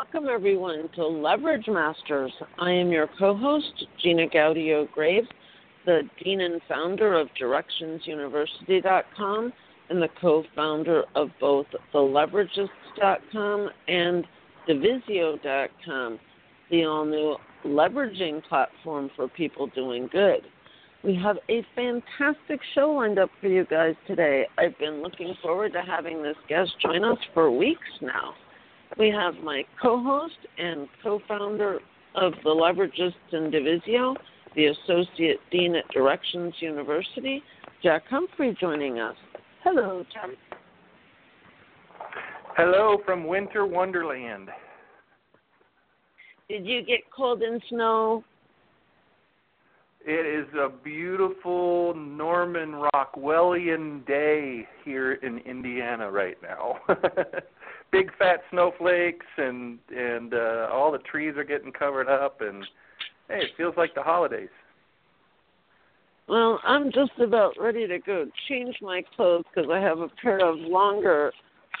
Welcome everyone to Leverage Masters. I am your co host, Gina Gaudio Graves, the Dean and founder of DirectionsUniversity.com and the co founder of both TheLeveragists.com and Divisio.com, the all new leveraging platform for people doing good. We have a fantastic show lined up for you guys today. I've been looking forward to having this guest join us for weeks now. We have my co host and co founder of the Leveragists and Divisio, the Associate Dean at Directions University, Jack Humphrey, joining us. Hello, Jack. Hello from Winter Wonderland. Did you get cold and snow? It is a beautiful Norman Rockwellian day here in Indiana right now. big fat snowflakes and and uh, all the trees are getting covered up and hey, it feels like the holidays. Well, I'm just about ready to go change my clothes because I have a pair of longer,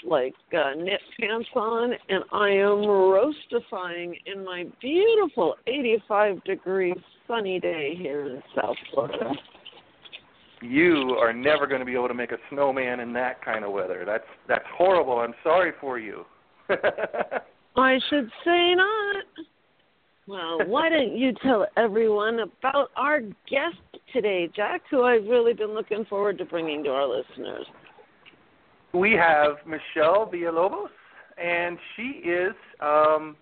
like uh, knit pants on, and I am roastifying in my beautiful 85 degree sunny day here in South Florida you are never going to be able to make a snowman in that kind of weather. That's that's horrible. I'm sorry for you. I should say not. Well, why don't you tell everyone about our guest today, Jack, who I've really been looking forward to bringing to our listeners. We have Michelle Villalobos, and she is um,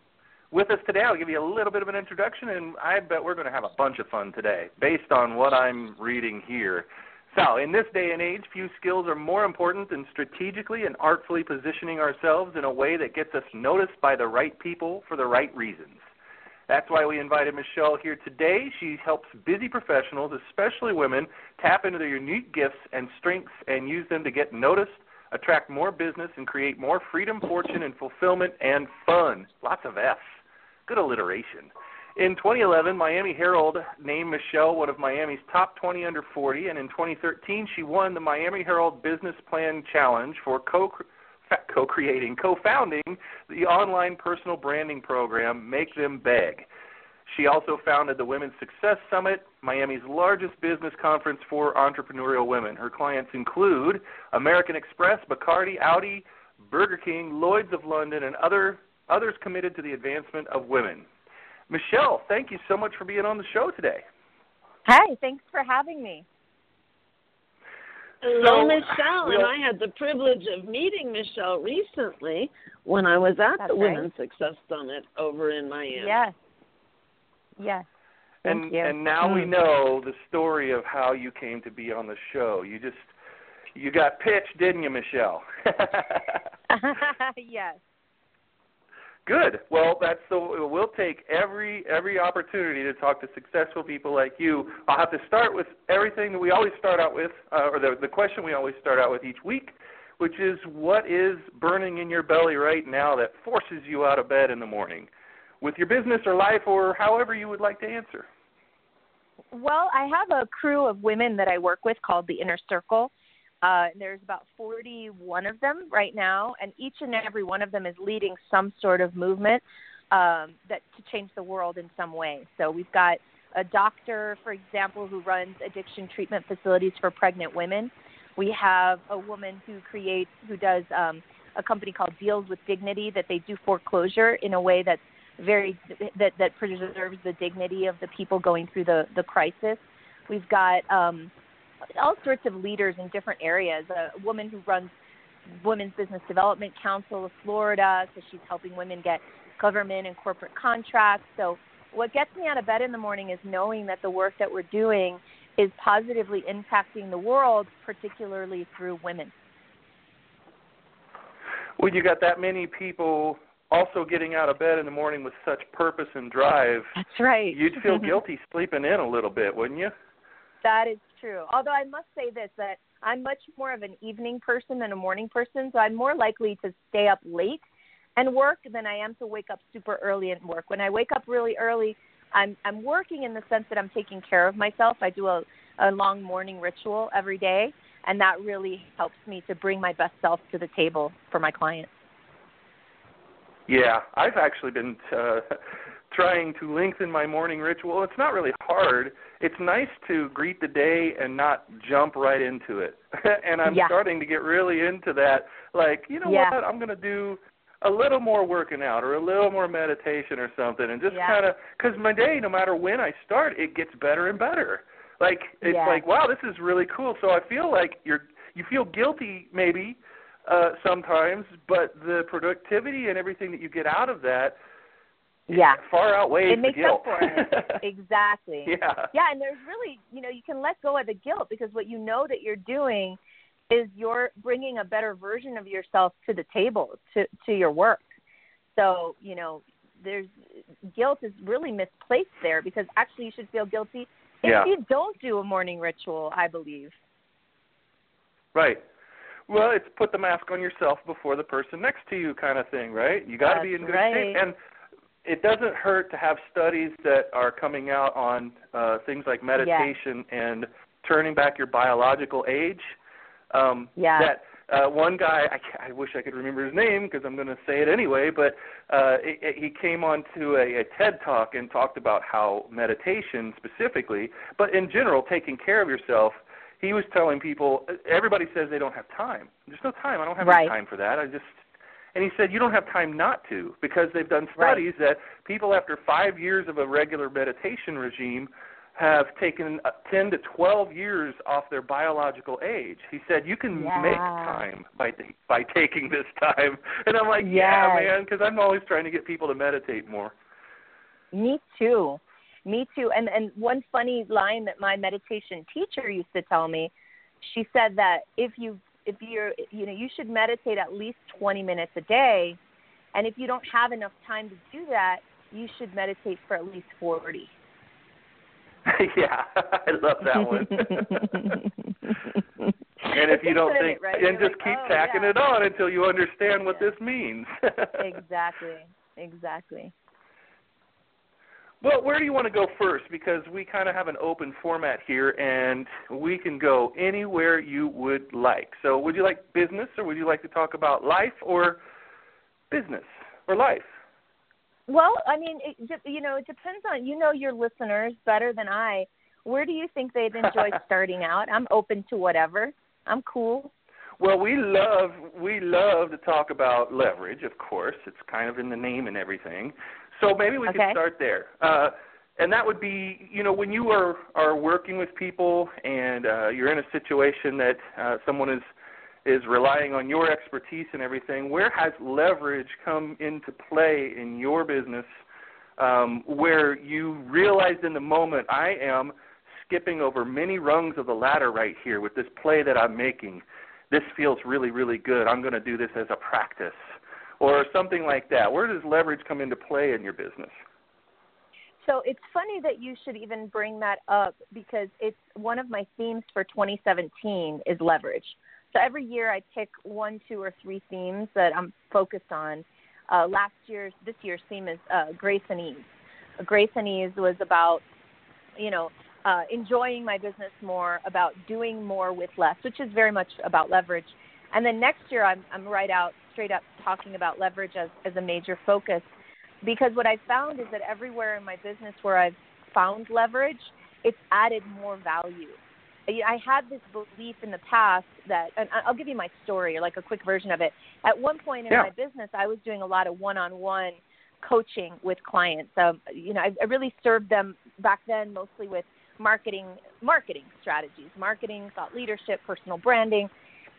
with us today. I'll give you a little bit of an introduction, and I bet we're going to have a bunch of fun today based on what I'm reading here. So, in this day and age, few skills are more important than strategically and artfully positioning ourselves in a way that gets us noticed by the right people for the right reasons. That's why we invited Michelle here today. She helps busy professionals, especially women, tap into their unique gifts and strengths and use them to get noticed, attract more business, and create more freedom, fortune, and fulfillment and fun. Lots of F's. Good alliteration. In 2011, Miami Herald named Michelle one of Miami's top 20 under 40, and in 2013, she won the Miami Herald Business Plan Challenge for co co-creating, co-founding the online personal branding program Make Them Beg. She also founded the Women's Success Summit, Miami's largest business conference for entrepreneurial women. Her clients include American Express, Bacardi, Audi, Burger King, Lloyd's of London, and other others committed to the advancement of women. Michelle, thank you so much for being on the show today. Hi, thanks for having me. Hello, so, Michelle. And I had the privilege of meeting Michelle recently when I was at That's the right. Women's Success Summit over in Miami. Yes. Yes. Thank and you. and now we hmm. know the story of how you came to be on the show. You just you got pitched, didn't you, Michelle? yes. Good. Well, that's the we'll take every every opportunity to talk to successful people like you. I'll have to start with everything that we always start out with, uh, or the the question we always start out with each week, which is what is burning in your belly right now that forces you out of bed in the morning, with your business or life or however you would like to answer. Well, I have a crew of women that I work with called the Inner Circle uh, there's about 41 of them right now, and each and every one of them is leading some sort of movement um, that to change the world in some way. So we've got a doctor, for example, who runs addiction treatment facilities for pregnant women. We have a woman who creates, who does um, a company called Deals with Dignity that they do foreclosure in a way that's very that that preserves the dignity of the people going through the the crisis. We've got um, all sorts of leaders in different areas. A woman who runs Women's Business Development Council of Florida, so she's helping women get government and corporate contracts. So what gets me out of bed in the morning is knowing that the work that we're doing is positively impacting the world, particularly through women. When you got that many people also getting out of bed in the morning with such purpose and drive, that's right. You'd feel guilty sleeping in a little bit, wouldn't you? That is true. Although I must say this that I'm much more of an evening person than a morning person, so I'm more likely to stay up late and work than I am to wake up super early and work. When I wake up really early, I'm I'm working in the sense that I'm taking care of myself. I do a a long morning ritual every day, and that really helps me to bring my best self to the table for my clients. Yeah, I've actually been uh, trying to lengthen my morning ritual. It's not really hard. It's nice to greet the day and not jump right into it. and I'm yeah. starting to get really into that. Like, you know yeah. what? I'm going to do a little more working out or a little more meditation or something and just yeah. kind of cuz my day no matter when I start it gets better and better. Like it's like wow, this is really cool. So I feel like you're you feel guilty maybe uh sometimes, but the productivity and everything that you get out of that yeah far outweighs it makes the guilt. up for it exactly yeah yeah and there's really you know you can let go of the guilt because what you know that you're doing is you're bringing a better version of yourself to the table to to your work so you know there's guilt is really misplaced there because actually you should feel guilty if yeah. you don't do a morning ritual i believe right well, it's put the mask on yourself before the person next to you kind of thing, right? You got to be in good right. shape. And it doesn't hurt to have studies that are coming out on uh, things like meditation yeah. and turning back your biological age. Um, yeah. That uh, one guy, I, I wish I could remember his name because I'm going to say it anyway, but uh, it, he came on to a, a TED talk and talked about how meditation specifically, but in general, taking care of yourself – he was telling people everybody says they don't have time. There's no time. I don't have right. any time for that. I just and he said you don't have time not to because they've done studies right. that people after 5 years of a regular meditation regime have taken uh, 10 to 12 years off their biological age. He said you can yeah. make time by by taking this time. And I'm like, yes. yeah, man, cuz I'm always trying to get people to meditate more. Me too. Me too. And and one funny line that my meditation teacher used to tell me, she said that if you if you're you know you should meditate at least 20 minutes a day, and if you don't have enough time to do that, you should meditate for at least 40. yeah, I love that one. and if you don't think, right? and just like, keep oh, tacking yeah. it on until you understand what Yeah. this means. exactly. Exactly. Well, where do you want to go first? Because we kind of have an open format here, and we can go anywhere you would like. So, would you like business, or would you like to talk about life, or business, or life? Well, I mean, it, you know, it depends on you know your listeners better than I. Where do you think they'd enjoy starting out? I'm open to whatever. I'm cool. Well, we love we love to talk about leverage. Of course, it's kind of in the name and everything. So maybe we Okay. could start there. Uh, and that would be, you know, when you are are working with people and uh, you're in a situation that uh, someone is is relying on your expertise and everything. Where has leverage come into play in your business? Um, where you realized in the moment, I am skipping over many rungs of the ladder right here with this play that I'm making. This feels really, really good. I'm going to do this as a practice or something like that. Where does leverage come into play in your business? So it's funny that you should even bring that up because it's one of my themes for 2017 is leverage. So every year I pick one, two, or three themes that I'm focused on. Uh, last year's, this year's theme is uh, grace and ease. Grace and ease was about, you know, uh, enjoying my business more, about doing more with less, which is very much about leverage. And then next year I'm, I'm right out, straight up talking about leverage as, as a major focus because what I've found is that everywhere in my business where I've found leverage, it's added more value. I had this belief in the past that, and I'll give you my story or like a quick version of it. At one point in Yeah. my business, I was doing a lot of one-on-one coaching with clients. Um, you know, I, I really served them back then mostly with marketing, marketing strategies, marketing, thought leadership, personal branding.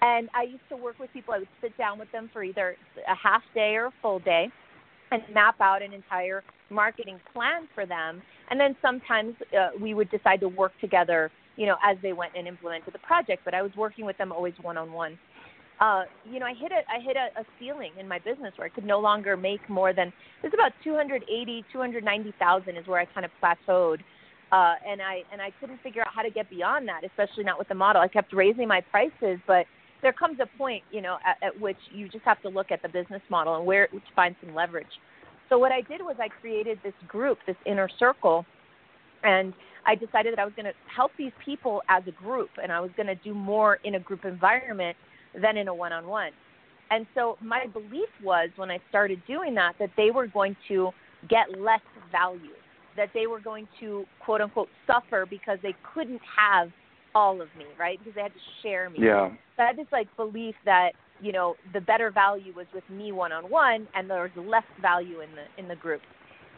And I used to work with people. I would sit down with them for either a half day or a full day and map out an entire marketing plan for them. And then sometimes uh, we would decide to work together, you know, as they went and implemented the project. But I was working with them always one on one. uh, you know, I hit a I hit a, a ceiling in my business where I could no longer make more than it was about two hundred eighty, two hundred ninety thousand is where I kind of plateaued. Uh, and I and I couldn't figure out how to get beyond that, especially not with the model. I kept raising my prices, but there comes a point, you know, at, at which you just have to look at the business model and where to find some leverage. So what I did was I created this group, this inner circle, and I decided that I was going to help these people as a group, and I was going to do more in a group environment than in a one-on-one. And so my belief was when I started doing that that they were going to get less value, that they were going to quote unquote suffer because they couldn't have all of me, right? Because they had to share me. Yeah. So I had this like belief that you know the better value was with me one on one, and there was less value in the in the group.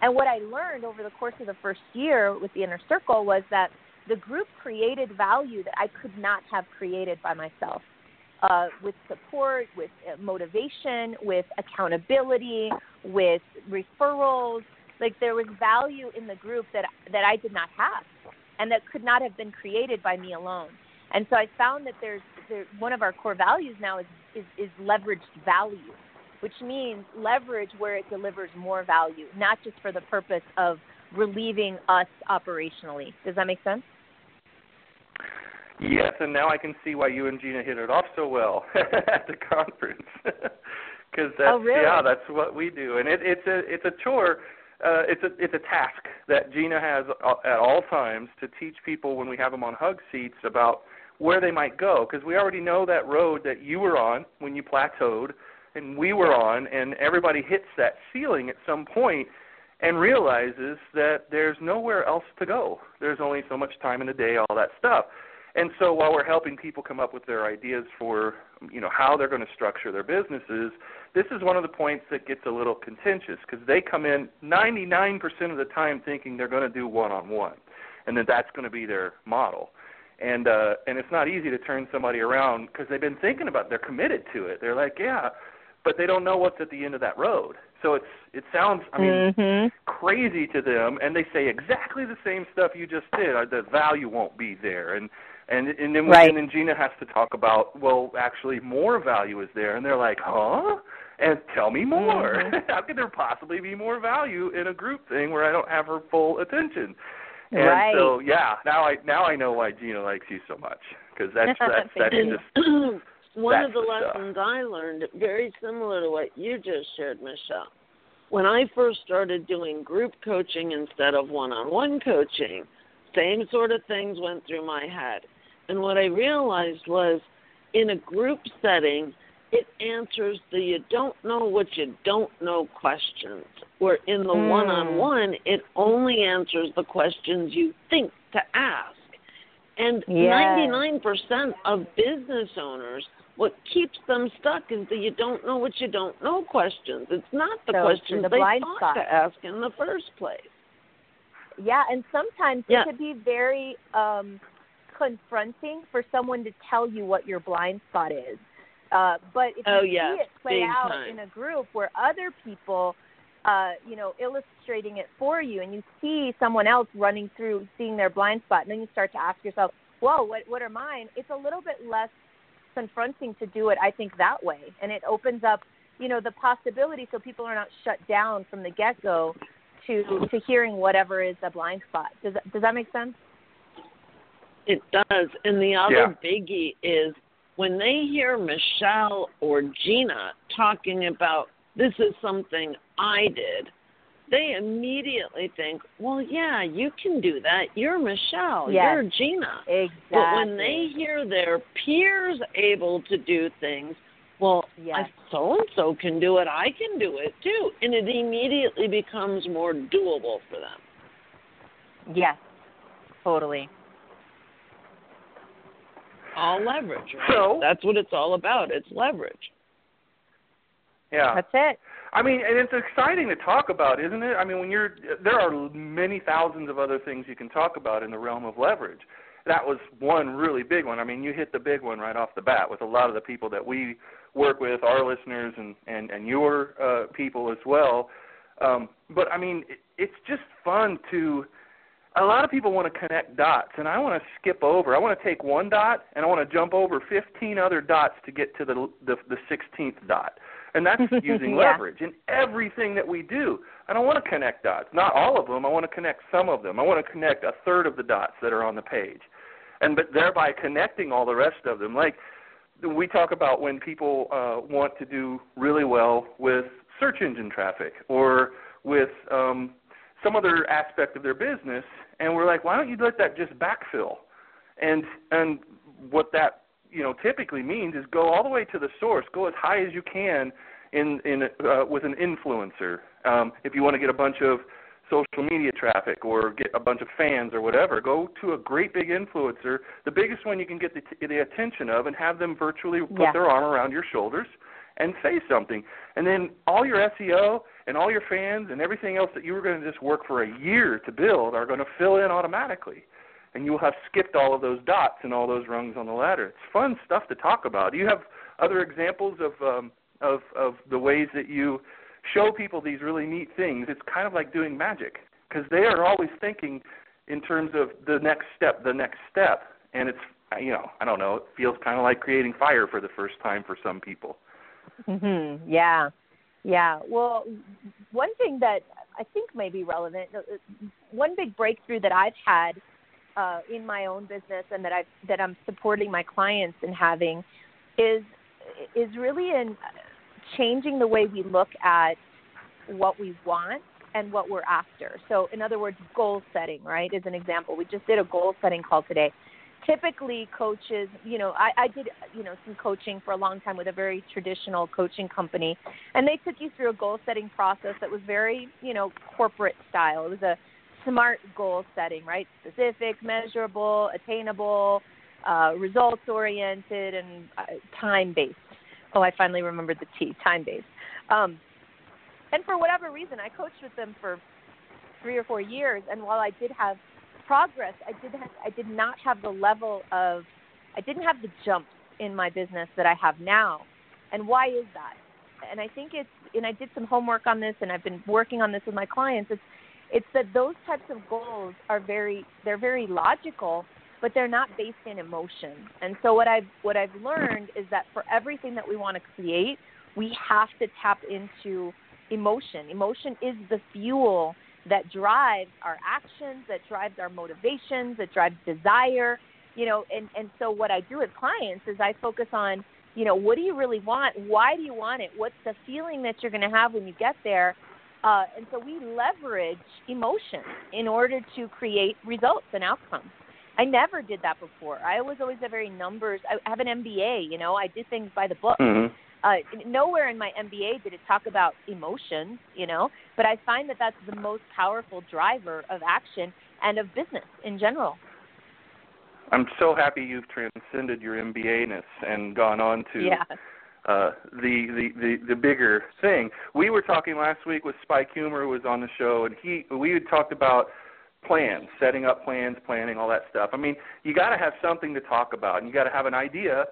And what I learned over the course of the first year with the inner circle was that the group created value that I could not have created by myself uh, with support, with uh, motivation, with accountability, with referrals. Like there was value in the group that that I did not have, and that could not have been created by me alone. And so I found that there's there, one of our core values now is, is is leveraged value, which means leverage where it delivers more value, not just for the purpose of relieving us operationally. Does that make sense? Yes, and now I can see why you and Gina hit it off so well at the conference. Because that's oh, really? yeah, that's what we do, and it, it's a it's a chore. Uh, it's a it's a task that Gina has at all times to teach people when we have them on hug seats about where they might go because we already know that road that you were on when you plateaued and we were on and everybody hits that ceiling at some point and realizes that there's nowhere else to go. There's only so much time in the day, all that stuff. And so while we're helping people come up with their ideas for, you know, how they're going to structure their businesses, this is one of the points that gets a little contentious because they come in 99% of the time thinking they're going to do one-on-one and that that's going to be their model. And uh and it's not easy to turn somebody around because they've been thinking about it. they're committed to it. They're like, yeah, but they don't know what's at the end of that road. So it's it sounds I mean mm-hmm. crazy to them and they say exactly the same stuff you just did. The value won't be there and and and then right. and then Gina has to talk about well actually more value is there and they're like huh and tell me more mm-hmm. how could there possibly be more value in a group thing where I don't have her full attention and right. so yeah now I now I know why Gina likes you so much because that's that's that's just one that's of the, the stuff. lessons I learned, very similar to what you just shared, Michelle. When I first started doing group coaching instead of one on one coaching, same sort of things went through my head. And what I realized was in a group setting, it answers the you don't know what you don't know questions. Where in the one on one, it only answers the questions you think to ask. And Yes. 99% of business owners, what keeps them stuck is the you don't know what you don't know questions. It's not the So, questions the they thought spot. to ask in the first place. Yeah, and sometimes Yeah. it could be very um, confronting for someone to tell you what your blind spot is. Uh, but if Oh, you yes, see it play big out time. in a group where other people, uh, you know, illustrating it for you, and you see someone else running through, seeing their blind spot, and then you start to ask yourself, "Whoa, what what are mine?" It's a little bit less confronting to do it, I think, that way, and it opens up, you know, the possibility so people are not shut down from the get go to to hearing whatever is a blind spot. Does that, does that make sense? It does. And the other Yeah. biggie is when they hear Michelle or Gina talking about this is something I did, they immediately think, well, yeah, you can do that. You're Michelle. Yes. You're Gina. Exactly. But when they hear their peers able to do things, well, Yes. so and so can do it, I can do it too. And it immediately becomes more doable for them. yes, totally. All leverage, right? So- That's what it's all about. It's leverage. yeah That's it. I mean, and it's exciting to talk about, isn't it? I mean, when you're there are many thousands of other things you can talk about in the realm of leverage. That was one really big one. I mean, you hit the big one right off the bat with a lot of the people that we work with, our listeners and and and your uh, people as well. Um, but I mean, it, it's just fun to a lot of people want to connect dots, and I want to skip over. I want to take one dot and I want to jump over 15 other dots to get to the the, the 16th dot, and that's using yeah. leverage in everything that we do. I don't want to connect dots, not all of them. I want to connect some of them. I want to connect a third of the dots that are on the page, and but thereby connecting all the rest of them. Like we talk about when people uh, want to do really well with search engine traffic or with um, some other aspect of their business, and we're like, why don't you let that just backfill? And and what that you know typically means is go all the way to the source, go as high as you can in in uh, with an influencer. Um, if you want to get a bunch of social media traffic or get a bunch of fans or whatever, go to a great big influencer, the biggest one you can get the, the attention of, and have them virtually put yeah. their arm around your shoulders and say something. And then all your SEO and all your fans and everything else that you were going to just work for a year to build are going to fill in automatically. And you will have skipped all of those dots and all those rungs on the ladder. It's fun stuff to talk about. Do you have other examples of um, of of the ways that you show people these really neat things? It's kind of like doing magic because they are always thinking in terms of the next step, the next step, and it's you know I don't know. It feels kind of like creating fire for the first time for some people. Mm-hmm. Yeah, yeah. Well, one thing that I think may be relevant, uh, one big breakthrough that I've had uh, in my own business and that I that I'm supporting my clients in having is is really in changing the way we look at what we want and what we're after. So, in other words, goal setting, right, is an example. We just did a goal setting call today typically coaches you know I, I did you know some coaching for a long time with a very traditional coaching company and they took you through a goal setting process that was very you know corporate style it was a smart goal setting right specific measurable attainable uh, results oriented and uh, time based oh i finally remembered the t time based um, and for whatever reason i coached with them for three or four years and while i did have progress, I did have, I did not have the level of I didn't have the jumps in my business that I have now. And why is that? And I think it's and I did some homework on this and I've been working on this with my clients. It's it's that those types of goals are very they're very logical, but they're not based in emotion. And so what I've what I've learned is that for everything that we want to create, we have to tap into emotion. Emotion is the fuel that drives our actions, that drives our motivations, that drives desire, you know, and, and so what I do with clients is I focus on, you know, what do you really want? Why do you want it? What's the feeling that you're going to have when you get there? Uh, and so we leverage emotion in order to create results and outcomes. I never did that before. I was always a very numbers. I have an MBA, you know. I do things by the book. Mm-hmm. Uh, nowhere in my MBA did it talk about emotions, you know, but I find that that's the most powerful driver of action and of business in general. I'm so happy you've transcended your MBA-ness and gone on to yeah. uh, the, the the the bigger thing. We were talking last week with Spike Humer who was on the show, and he we had talked about plans, setting up plans, planning, all that stuff. I mean, you got to have something to talk about, and you got to have an idea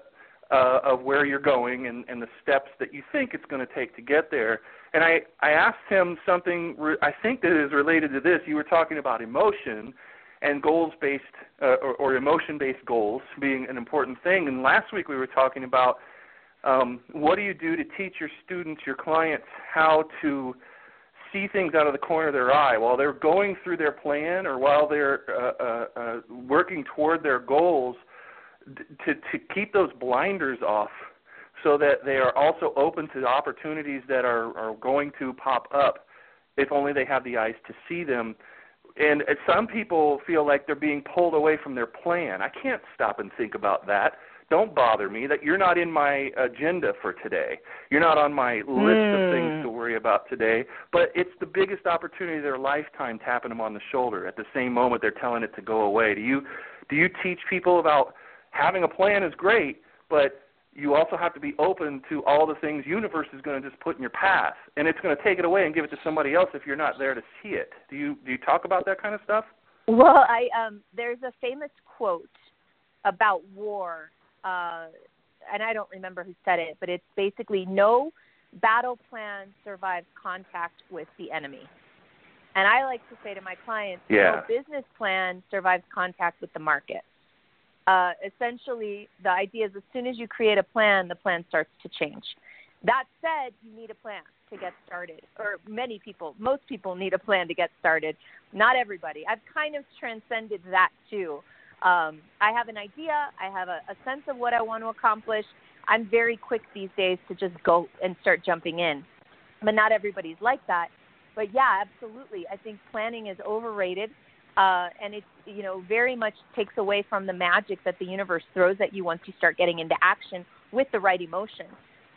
uh, of where you're going and, and the steps that you think it's going to take to get there. And I, I asked him something re- I think that is related to this. You were talking about emotion and goals based uh, or, or emotion based goals being an important thing. And last week we were talking about um, what do you do to teach your students, your clients, how to see things out of the corner of their eye while they're going through their plan or while they're uh, uh, uh, working toward their goals to to keep those blinders off so that they are also open to the opportunities that are are going to pop up if only they have the eyes to see them. And some people feel like they're being pulled away from their plan. I can't stop and think about that don't bother me that you're not in my agenda for today you're not on my list mm. of things to worry about today but it's the biggest opportunity of their lifetime tapping them on the shoulder at the same moment they're telling it to go away do you do you teach people about having a plan is great, but you also have to be open to all the things universe is going to just put in your path, and it's going to take it away and give it to somebody else if you're not there to see it. Do you do you talk about that kind of stuff? Well, I um, there's a famous quote about war, uh, and I don't remember who said it, but it's basically no battle plan survives contact with the enemy. And I like to say to my clients, yeah. no business plan survives contact with the market. Uh, essentially, the idea is as soon as you create a plan, the plan starts to change. That said, you need a plan to get started, or many people, most people need a plan to get started. Not everybody. I've kind of transcended that too. Um, I have an idea, I have a, a sense of what I want to accomplish. I'm very quick these days to just go and start jumping in. But not everybody's like that. But yeah, absolutely. I think planning is overrated. Uh, and it you know very much takes away from the magic that the universe throws at you once you start getting into action with the right emotion.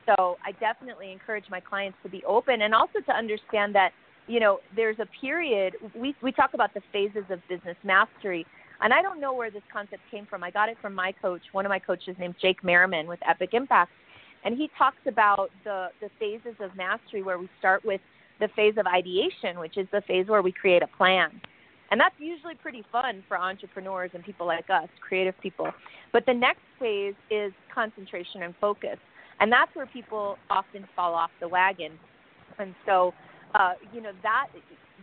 So I definitely encourage my clients to be open and also to understand that you know there's a period we we talk about the phases of business mastery and I don't know where this concept came from. I got it from my coach, one of my coaches named Jake Merriman with Epic Impact. And he talks about the, the phases of mastery where we start with the phase of ideation, which is the phase where we create a plan. And that's usually pretty fun for entrepreneurs and people like us, creative people. But the next phase is concentration and focus. And that's where people often fall off the wagon. And so, uh, you know, that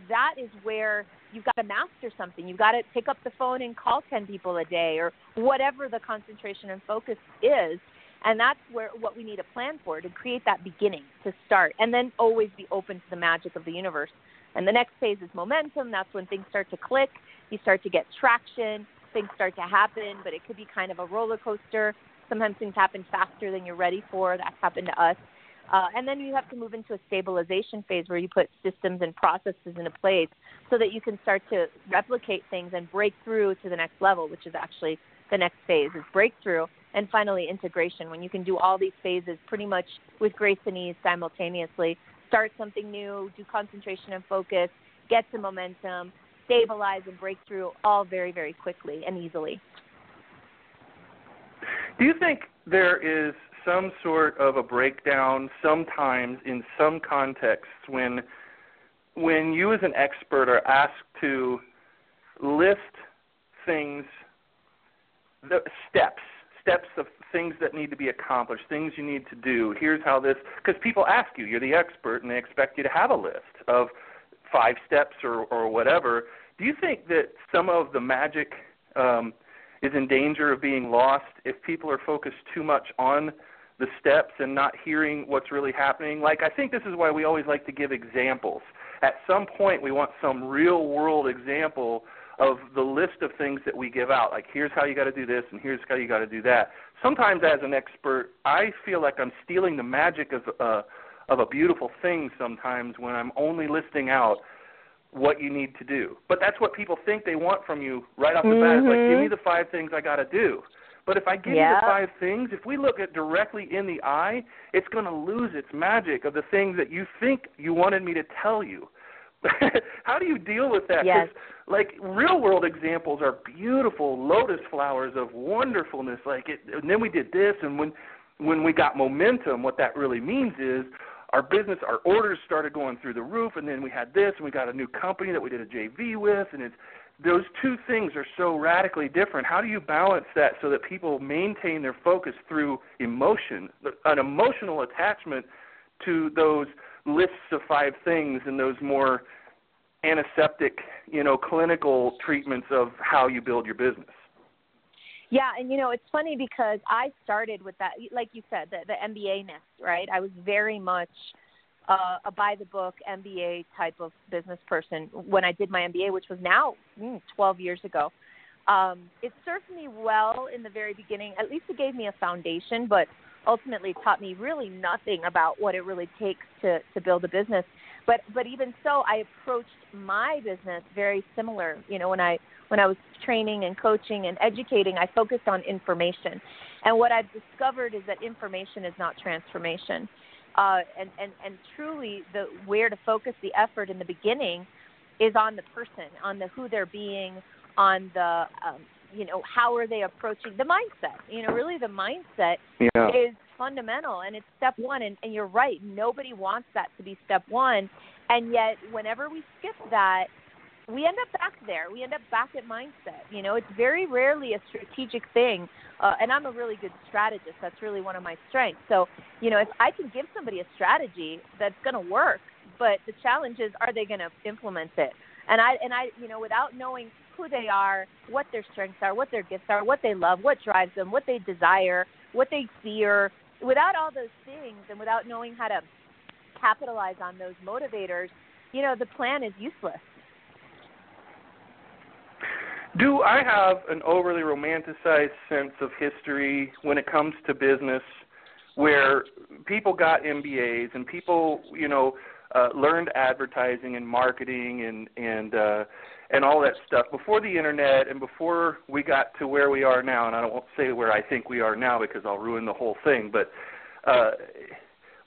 that is where you've got to master something. You've got to pick up the phone and call 10 people a day or whatever the concentration and focus is. And that's where what we need a plan for to create that beginning to start and then always be open to the magic of the universe. And the next phase is momentum. That's when things start to click. You start to get traction. Things start to happen, but it could be kind of a roller coaster. Sometimes things happen faster than you're ready for. That's happened to us. Uh, and then you have to move into a stabilization phase where you put systems and processes into place so that you can start to replicate things and break through to the next level, which is actually the next phase is breakthrough. And finally, integration, when you can do all these phases pretty much with grace and ease simultaneously. Start something new, do concentration and focus, get some momentum, stabilize and break through all very, very quickly and easily. Do you think there is some sort of a breakdown sometimes in some contexts when when you as an expert are asked to list things the steps steps of things that need to be accomplished things you need to do. Here's how this because people ask you you're the expert and they expect you to have a list of five steps or or whatever. Do you think that some of the magic um, is in danger of being lost if people are focused too much on the steps and not hearing what's really happening. Like I think this is why we always like to give examples. At some point we want some real world example of the list of things that we give out. Like here's how you got to do this and here's how you got to do that. Sometimes as an expert, I feel like I'm stealing the magic of uh of a beautiful thing sometimes when I'm only listing out what you need to do. But that's what people think they want from you right off the mm-hmm. bat. It's like give Mm-hmm. me the five things I got to do. But if I give yeah. you the five things, if we look at directly in the eye, it's going to lose its magic of the things that you think you wanted me to tell you. How do you deal with that? Yes. Like real world examples are beautiful lotus flowers of wonderfulness. Like it, and then we did this, and when when we got momentum, what that really means is our business, our orders started going through the roof, and then we had this, and we got a new company that we did a JV with, and it's those two things are so radically different. How do you balance that so that people maintain their focus through emotion, an emotional attachment to those lists of five things and those more antiseptic, you know, clinical treatments of how you build your business? Yeah, and you know it's funny because I started with that, like you said, the, the MBA ness, right? I was very much uh, a by the book MBA type of business person when I did my MBA, which was now mm, 12 years ago. Um, it served me well in the very beginning. At least it gave me a foundation, but ultimately taught me really nothing about what it really takes to to build a business. But but even so, I approached my business very similar. You know, when I when I was training and coaching and educating, I focused on information. And what I've discovered is that information is not transformation uh, and, and, and truly the where to focus the effort in the beginning is on the person, on the who they're being, on the um, you know how are they approaching the mindset. You know, really the mindset yeah. is fundamental, and it's step one. And, and you're right, nobody wants that to be step one, and yet whenever we skip that, we end up back there. We end up back at mindset. You know, it's very rarely a strategic thing. Uh, and I'm a really good strategist. That's really one of my strengths. So, you know, if I can give somebody a strategy that's going to work, but the challenge is, are they going to implement it? And I and I, you know, without knowing who they are, what their strengths are, what their gifts are, what they love, what drives them, what they desire, what they fear, without all those things, and without knowing how to capitalize on those motivators, you know, the plan is useless. Do I have an overly romanticized sense of history when it comes to business where people got MBAs and people, you know, uh, learned advertising and marketing and and uh, and all that stuff before the internet and before we got to where we are now. And I don't say where I think we are now because I'll ruin the whole thing. But uh,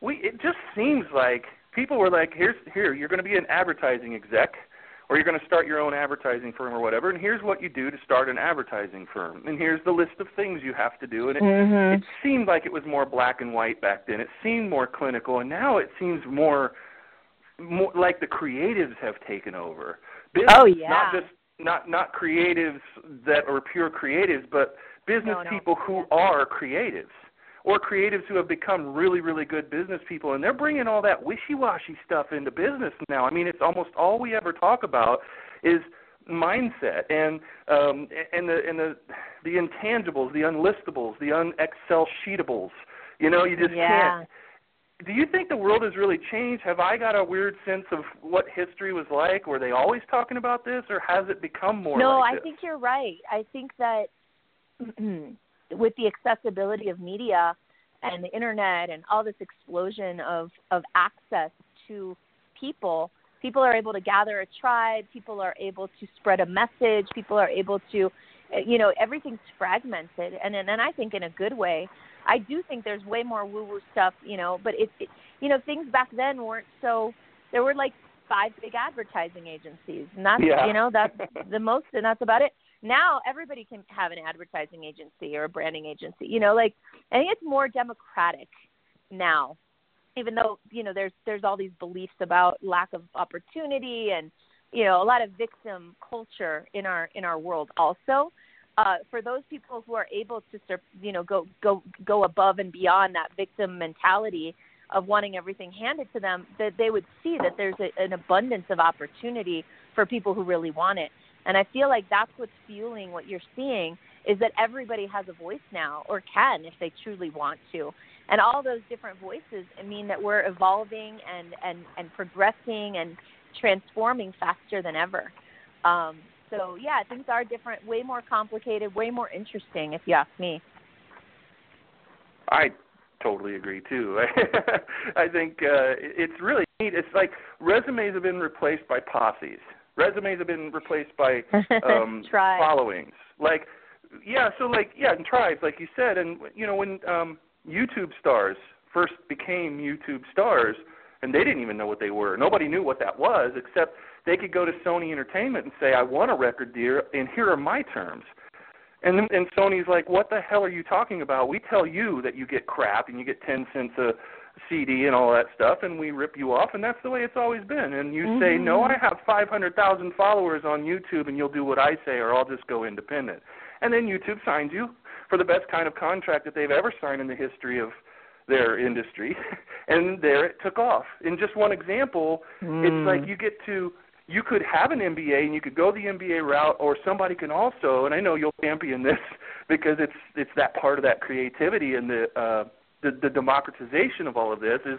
we it just seems like people were like, here's here you're going to be an advertising exec or you're going to start your own advertising firm or whatever and here's what you do to start an advertising firm and here's the list of things you have to do and it, mm-hmm. it seemed like it was more black and white back then it seemed more clinical and now it seems more more like the creatives have taken over business, oh yeah not just not not creatives that are pure creatives but business no, no. people who are creatives or creatives who have become really, really good business people, and they're bringing all that wishy-washy stuff into business now. I mean, it's almost all we ever talk about is mindset and um, and the and the the intangibles, the unlistables, the un Excel sheetables. You know, you just yeah. can't. Do you think the world has really changed? Have I got a weird sense of what history was like? Were they always talking about this, or has it become more? No, like I this? think you're right. I think that with the accessibility of media and the internet and all this explosion of, of access to people, people are able to gather a tribe, people are able to spread a message, people are able to, you know, everything's fragmented. And, and, and I think in a good way, I do think there's way more woo woo stuff, you know, but it, it, you know, things back then weren't so, there were like five big advertising agencies. And that's, yeah. you know, that's the most, and that's about it now everybody can have an advertising agency or a branding agency you know like i think it's more democratic now even though you know there's there's all these beliefs about lack of opportunity and you know a lot of victim culture in our in our world also uh, for those people who are able to you know go go go above and beyond that victim mentality of wanting everything handed to them that they would see that there's a, an abundance of opportunity for people who really want it and I feel like that's what's fueling what you're seeing is that everybody has a voice now or can if they truly want to. And all those different voices mean that we're evolving and, and, and progressing and transforming faster than ever. Um, so yeah, things are different, way more complicated, way more interesting if you ask me. I totally agree too. I think uh, it's really neat. It's like resumes have been replaced by posses resumes have been replaced by um followings like yeah so like yeah and tribes like you said and you know when um youtube stars first became youtube stars and they didn't even know what they were nobody knew what that was except they could go to sony entertainment and say i want a record deal and here are my terms and and sony's like what the hell are you talking about we tell you that you get crap and you get ten cents a CD and all that stuff, and we rip you off, and that's the way it's always been. And you mm-hmm. say, no, I have 500,000 followers on YouTube, and you'll do what I say, or I'll just go independent. And then YouTube signs you for the best kind of contract that they've ever signed in the history of their industry, and there it took off. In just one example, mm. it's like you get to you could have an MBA and you could go the MBA route, or somebody can also, and I know you'll champion this because it's it's that part of that creativity and the uh, the, the democratization of all of this is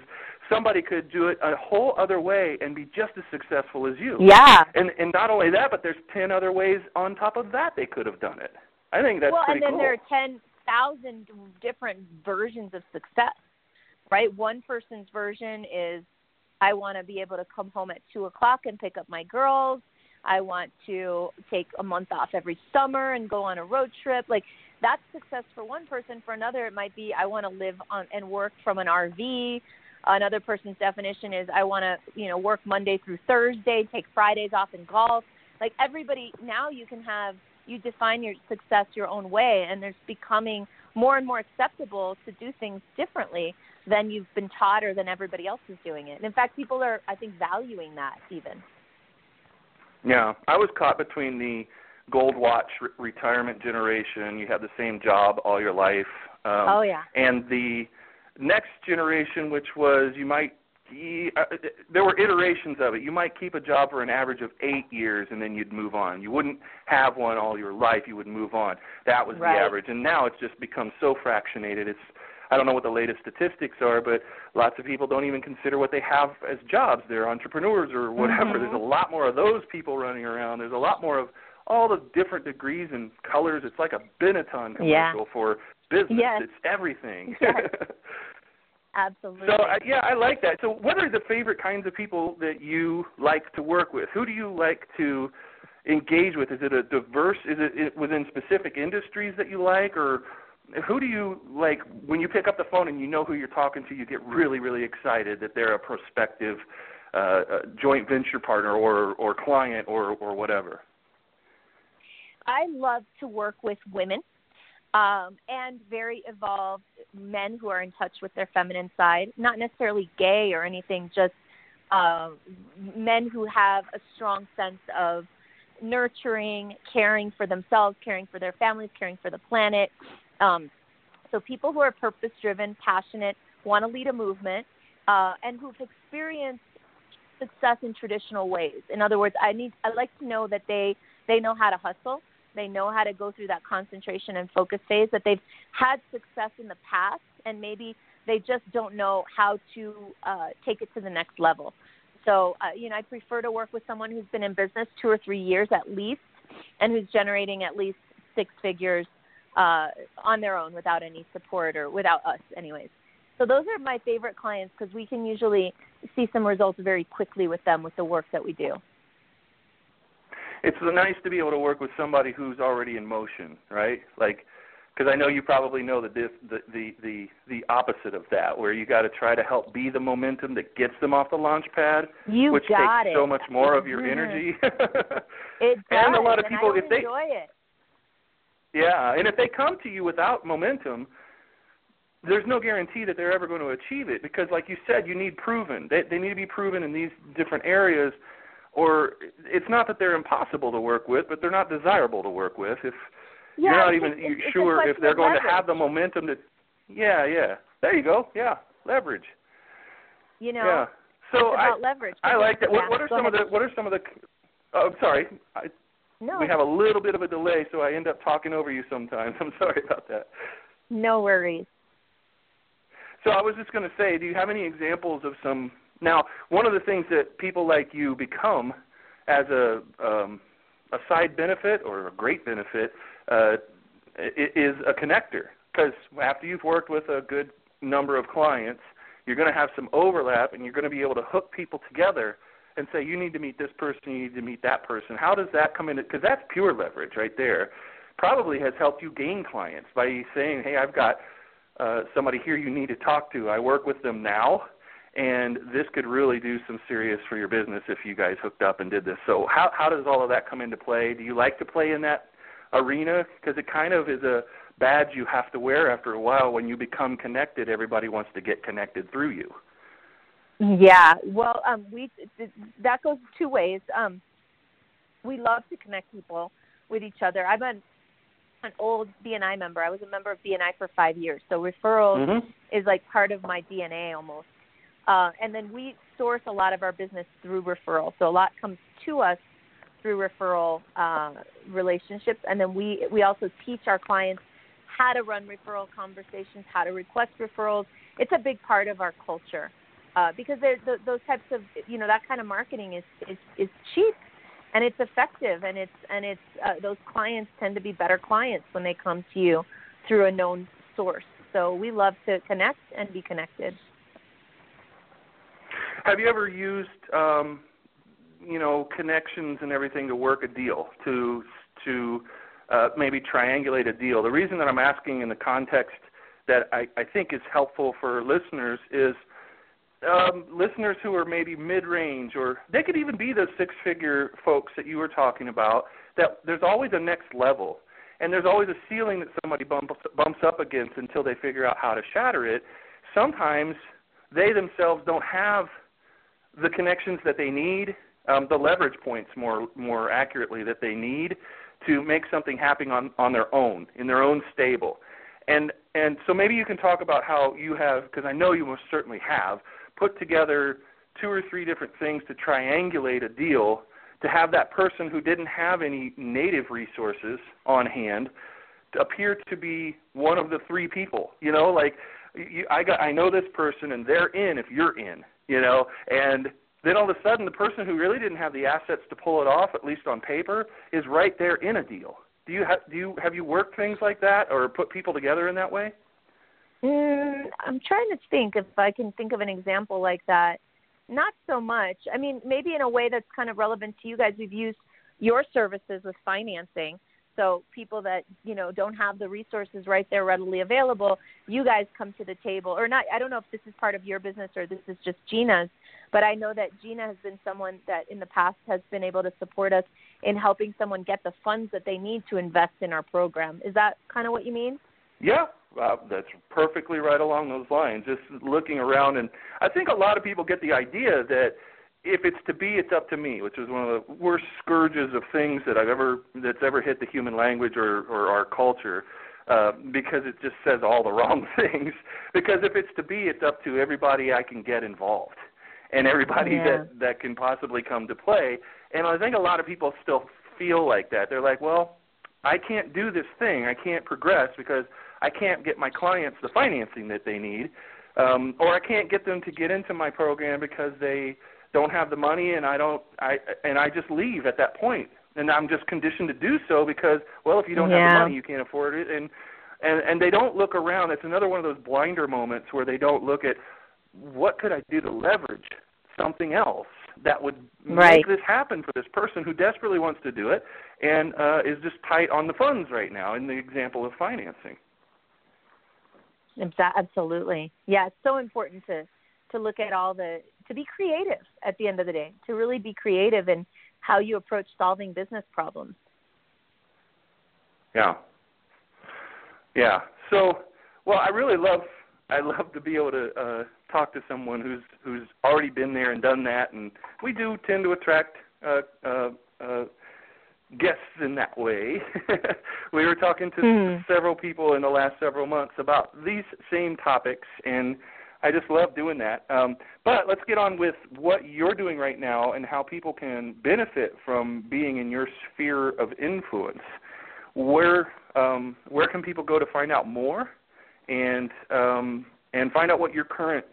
somebody could do it a whole other way and be just as successful as you. Yeah. And and not only that, but there's ten other ways on top of that they could have done it. I think that's well, pretty and then cool. there are ten thousand different versions of success, right? One person's version is I want to be able to come home at two o'clock and pick up my girls. I want to take a month off every summer and go on a road trip. Like that's success for one person. For another, it might be I want to live on and work from an RV. Another person's definition is I want to, you know, work Monday through Thursday, take Fridays off in golf. Like everybody now, you can have you define your success your own way, and there's becoming more and more acceptable to do things differently than you've been taught or than everybody else is doing it. And in fact, people are, I think, valuing that even. Yeah, I was caught between the gold watch re- retirement generation. You had the same job all your life. Um, oh yeah. And the next generation, which was you might uh, there were iterations of it. You might keep a job for an average of eight years, and then you'd move on. You wouldn't have one all your life. You would move on. That was right. the average, and now it's just become so fractionated. It's I don't know what the latest statistics are, but lots of people don't even consider what they have as jobs. They're entrepreneurs or whatever. Mm-hmm. There's a lot more of those people running around. There's a lot more of all the different degrees and colors. It's like a Benetton commercial Yeah. for business. Yes. It's everything. Yes. Absolutely. So uh, yeah, I like that. So what are the favorite kinds of people that you like to work with? Who do you like to engage with? Is it a diverse? Is it, it within specific industries that you like, or who do you like when you pick up the phone and you know who you're talking to? You get really really excited that they're a prospective uh, uh, joint venture partner or or client or or whatever. I love to work with women um, and very evolved men who are in touch with their feminine side, not necessarily gay or anything, just uh, men who have a strong sense of nurturing, caring for themselves, caring for their families, caring for the planet. Um, so people who are purpose driven, passionate, want to lead a movement, uh, and who've experienced success in traditional ways. In other words, I need I like to know that they they know how to hustle, they know how to go through that concentration and focus phase, that they've had success in the past, and maybe they just don't know how to uh, take it to the next level. So, uh, you know, I prefer to work with someone who's been in business two or three years at least, and who's generating at least six figures uh, on their own without any support or without us, anyways. So those are my favorite clients because we can usually see some results very quickly with them with the work that we do. It's nice to be able to work with somebody who's already in motion, right? Like, because I know you probably know the, the the the the opposite of that, where you got to try to help be the momentum that gets them off the launch pad, You which takes it. so much more of your Mhm. energy. It does, and a lot of people, if they enjoy it. Yeah, and if they come to you without momentum, there's no guarantee that they're ever going to achieve it because, like you said, you need proven. They they need to be proven in these different areas, or it's not that they're impossible to work with, but they're not desirable to work with if Yeah, you're not even it's- it's sure if they're going to have the momentum to. Yeah, yeah. There you go. Yeah, leverage. You know, yeah. So it's I about leverage. I like that. Yeah, What, what are some of the What are some of the? Oh, I'm sorry. I, No, we have a little bit of a delay, so I end up talking over you sometimes. I'm sorry about that. no worries. So I was just going to say, do you have any examples of some? Now, one of the things that people like you become as a um, a side benefit or a great benefit uh, is a connector. Because after you've worked with a good number of clients, you're going to have some overlap, and you're going to be able to hook people together and say, you need to meet this person, you need to meet that person. How does that come into? Because that's pure leverage right there. Probably has helped you gain clients by saying, hey, I've got uh, somebody here you need to talk to. I work with them now, and this could really do some serious for your business if you guys hooked up and did this. So how how does all of that come into play? Do you like to play in that arena? Because it kind of is a badge you have to wear after a while. When you become connected, everybody wants to get connected through you. Yeah, well, um, we th- that goes two ways. Um, we love to connect people with each other. I'm an an old BNI member. I was a member of BNI for five years, so referrals Mm-hmm. is like part of my DNA almost. Uh, and then we source a lot of our business through referral. So a lot comes to us through referral uh, relationships, and then we we also teach our clients how to run referral conversations, how to request referrals. It's a big part of our culture uh, because those types of you know that kind of marketing is is, is cheap and it's effective and it's and it's uh, those clients tend to be better clients when they come to you through a known source. So we love to connect and be connected. Have you ever used, um, you know, connections and everything to work a deal to to uh, maybe triangulate a deal? The reason that I'm asking in the context that I, I think is helpful for listeners is um, listeners who are maybe mid-range, or they could even be the six-figure folks that you were talking about. That there's always a next level, and there's always a ceiling that somebody bumps bumps up against until they figure out how to shatter it. Sometimes they themselves don't have the connections that they need, um, the leverage points more more accurately that they need to make something happen on on their own in their own stable. And and so maybe you can talk about how you have, because I know you most certainly have, put together two or three different things to triangulate a deal to have that person who didn't have any native resources on hand appear to be one of the three people. You know, like you, I got, I know this person, and they're in if you're in. You know, and then all of a sudden, the person who really didn't have the assets to pull it off, at least on paper, is right there in a deal. Do you have do you have you worked things like that or put people together in that way? Mm, I'm trying to think if I can think of an example like that. Not so much. I mean, maybe in a way that's kind of relevant to you guys. We've used your services with financing. So people that you know don't have the resources right there readily available, you guys come to the table. Or not. I don't know if this is part of your business or this is just Gina's, but I know that Gina has been someone that in the past has been able to support us in helping someone get the funds that they need to invest in our program. Is that kind of what you mean? Yeah, uh, that's perfectly right along those lines. Just looking around, and I think a lot of people get the idea that if it's to be, it's up to me, which is one of the worst scourges of things that I've ever that's ever hit the human language or, or our culture, uh, because it just says all the wrong things. Because if it's to be, it's up to everybody I can get involved, and everybody yeah. that that can possibly come to play. And I think a lot of people still feel like that. They're like, well, I can't do this thing. I can't progress because I can't get my clients the financing that they need, um, or I can't get them to get into my program because they don't have the money and I don't I and I just leave at that point. And I'm just conditioned to do so because well if you don't yeah. have the money you can't afford it and and and they don't look around. It's another one of those blinder moments where they don't look at what could I do to leverage something else that would right. make this happen for this person who desperately wants to do it and uh, is just tight on the funds right now in the example of financing. Absolutely. Yeah, it's so important to to look at all the to be creative at the end of the day, to really be creative in how you approach solving business problems. Yeah. Yeah. So, well, I really love I love to be able to uh talk to someone who's who's already been there and done that and we do tend to attract uh uh uh guests in that way. we were talking to mm-hmm. several people in the last several months about these same topics and I just love doing that. Um, but let's get on with what you're doing right now and how people can benefit from being in your sphere of influence. Where um, where can people go to find out more, and um, and find out what your current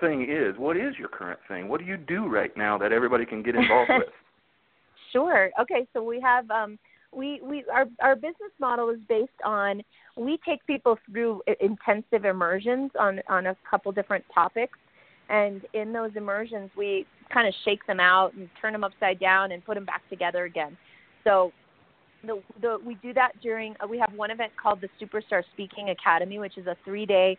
thing is? What is your current thing? What do you do right now that everybody can get involved with? Sure. Okay, so we have um, we we our our business model is based on we take people through intensive immersions on on a couple different topics. And in those immersions we kind of shake them out and turn them upside down and put them back together again. So the, the we do that during uh, we have one event called the superstar speaking academy which is a three day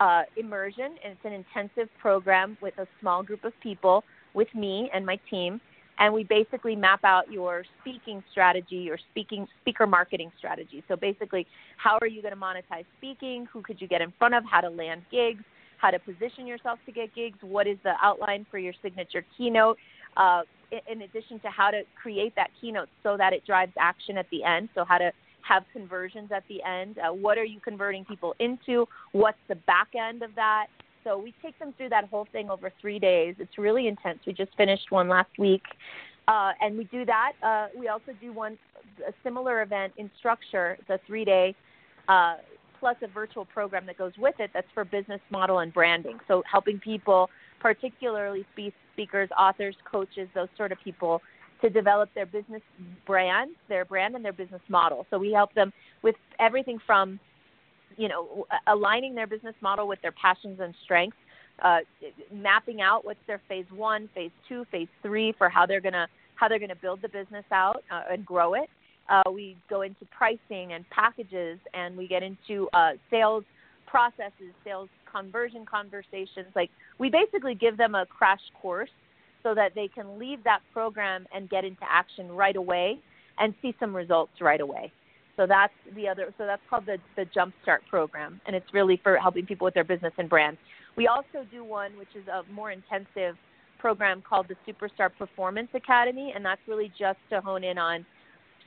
uh, immersion. And it's an intensive program with a small group of people with me and my team and we basically map out your speaking strategy, your speaking speaker marketing strategy. So basically, how are you going to monetize speaking? Who could you get in front of? How to land gigs? How to position yourself to get gigs? What is the outline for your signature keynote? Uh, in addition to how to create that keynote so that it drives action at the end. So how to have conversions at the end. Uh, what are you converting people into? What's the back end of that? So we take them through that whole thing over three days. It's really intense. We just finished one last week. Uh, and we do that. Uh, we also do one a similar event in structure. It's a three day uh, plus a virtual program that goes with it. That's for business model and branding. So helping people, particularly speakers, authors, coaches, those sort of people, to develop their business brand, their brand, and their business model. So we help them with everything from you know, aligning their business model with their passions and strengths, uh, mapping out what's their phase one, phase two, phase three for how they're gonna how they're gonna build the business out uh, and grow it. Uh, we go into pricing and packages, and we get into uh, sales processes, sales conversion conversations. Like we basically give them a crash course so that they can leave that program and get into action right away and see some results right away. So that's the other. So that's called the the Jumpstart program, and it's really for helping people with their business and brand. We also do one which is a more intensive program called the Superstar Performance Academy, and that's really just to hone in on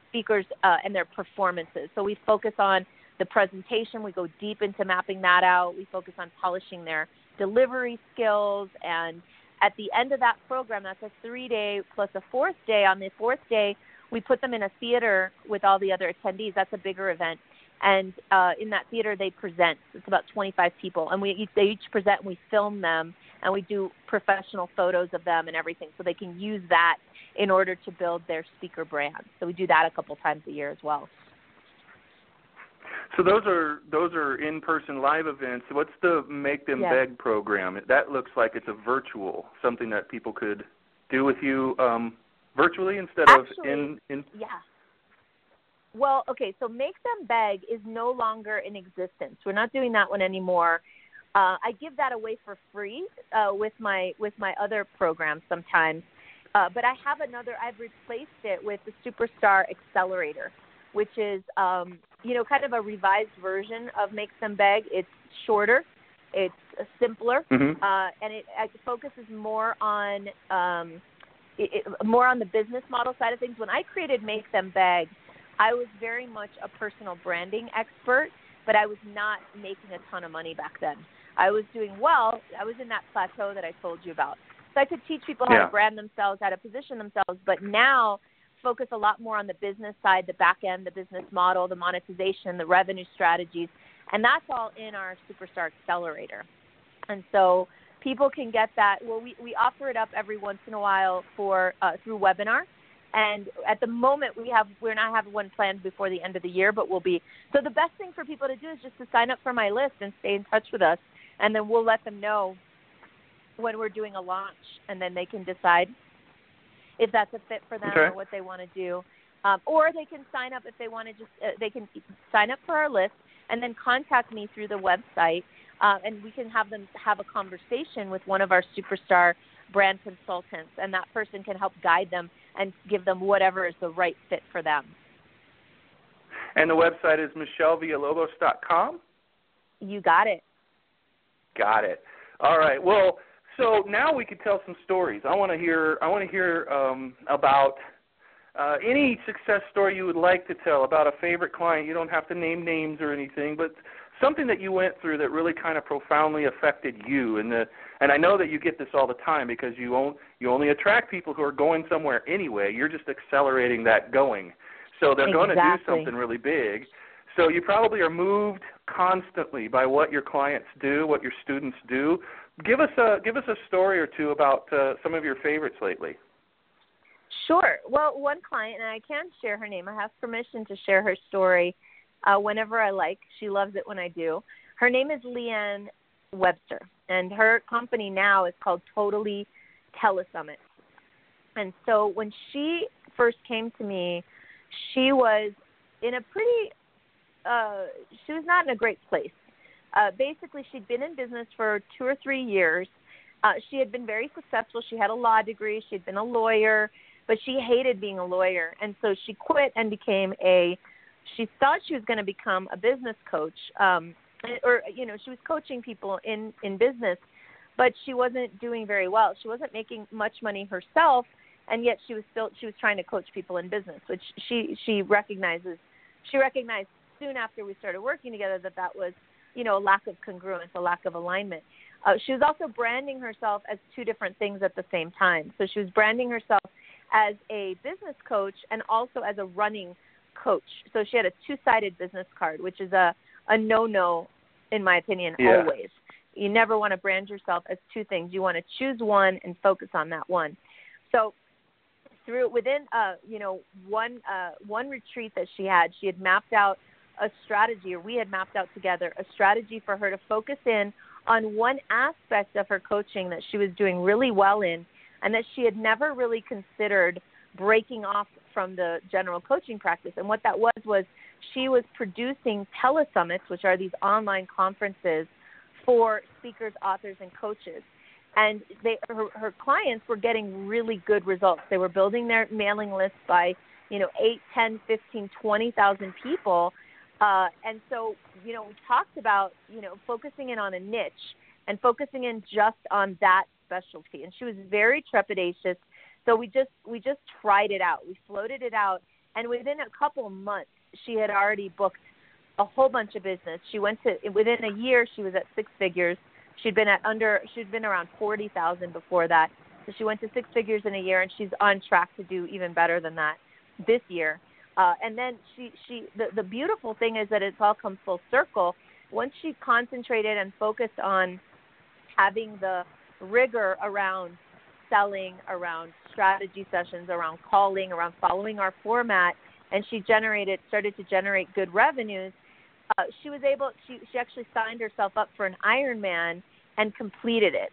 speakers uh, and their performances. So we focus on the presentation. We go deep into mapping that out. We focus on polishing their delivery skills. And at the end of that program, that's a three day plus a fourth day. On the fourth day, we put them in a theater with all the other attendees. That's a bigger event. And uh, in that theater, they present. It's about 25 people, and we each, they each present. And we film them, and we do professional photos of them and everything, so they can use that in order to build their speaker brand. So we do that a couple times a year as well. So those are those are in-person live events. What's the Make Them. Beg program? That looks like it's a virtual, something that people could do with you um, virtually instead Actually, of in in. Yeah. Well, okay, so Make Them Beg is no longer in existence. We're not doing that one anymore. Uh, I give that away for free uh, with my with my other programs sometimes, uh, but I have another. I've replaced it with the Superstar Accelerator, which is um, you know kind of a revised version of Make Them Beg. It's shorter, it's simpler, Mhm. uh, and it, it focuses more on um, it, more on the business model side of things. When I created Make Them Beg, I was very much a personal branding expert, but I was not making a ton of money back then. I was doing well. I was in that plateau that I told you about. So I could teach people how Yeah. to brand themselves, how to position themselves, but now focus a lot more on the business side, the back end, the business model, the monetization, the revenue strategies, and that's all in our Superstar Accelerator. And so people can get that. Well, we, we offer it up every once in a while for uh, through webinar. And at the moment, we have we're not having one planned before the end of the year, but we'll be. So the best thing for people to do is just to sign up for my list and stay in touch with us, and then we'll let them know when we're doing a launch, and then they can decide if that's a fit for them Okay. or what they want to do. Um, or they can sign up if they want to just uh, they can sign up for our list and then contact me through the website, uh, and we can have them have a conversation with one of our superstar brand consultants, and that person can help guide them and give them whatever is the right fit for them. And the website is michellevillalobos.com. You got it. Got it. All right. Well, so now we could tell some stories. I want to hear. I want to hear um, about uh, any success story you would like to tell about a favorite client. You don't have to name names or anything, but something that you went through that really kind of profoundly affected you. And the and I know that you get this all the time because you on, you only attract people who are going somewhere anyway. You're just accelerating that going. So they're going to do something really big. So you probably are moved constantly by what your clients do, what your students do. Give us a give us a story or two about uh, some of your favorites lately. Sure. Well, one client, and I can share her name. I have permission to share her story uh, whenever I like. She loves it when I do. Her name is Leanne Webster, and her company now is called Totally Telesummit. And so when she first came to me, she was in a pretty, uh, she was not in a great place. Uh, basically, she'd been in business for two or three years. Uh, she had been very successful. She had a law degree. She had been a lawyer but she hated being a lawyer and so she quit and became a she thought she was going to become a business coach um or you know she was coaching people in in business but she wasn't doing very well. She wasn't making much money herself and yet she was still she was trying to coach people in business which she she recognizes she recognized soon after we started working together that that was you know a lack of congruence a lack of alignment. Uh, she was also branding herself as two different things at the same time. So she was branding herself as a business coach and also as a running coach. So she had a two-sided business card, which is a a no-no in my opinion Yeah. always. You never want to brand yourself as two things. You want to choose one and focus on that one. So through within uh you know one uh one retreat that she had, she had mapped out a strategy or we had mapped out together a strategy for her to focus in on one aspect of her coaching that she was doing really well in and that she had never really considered breaking off from the general coaching practice. And what that was was she was producing telesummits, which are these online conferences for speakers, authors, and coaches. And they, her, her clients were getting really good results. They were building their mailing list by, you know, eight, ten, fifteen, twenty thousand people. Uh, and so, you know, we talked about, you know, focusing in on a niche and focusing in just on that specialty. And she was very trepidatious. So we just we just tried it out. We floated it out, and within a couple months, she had already booked a whole bunch of business. She went to within a year she was at six figures. She'd been at under she'd been around forty thousand before that. So she went to six figures in a year, and she's on track to do even better than that this year. Uh, and then she she the the beautiful thing is that it's all come full circle. Once she concentrated and focused on having the rigor around selling, around strategy sessions, around calling, around following our format, and she generated started to generate good revenues. Uh, she was able. She she actually signed herself up for an Ironman and completed it.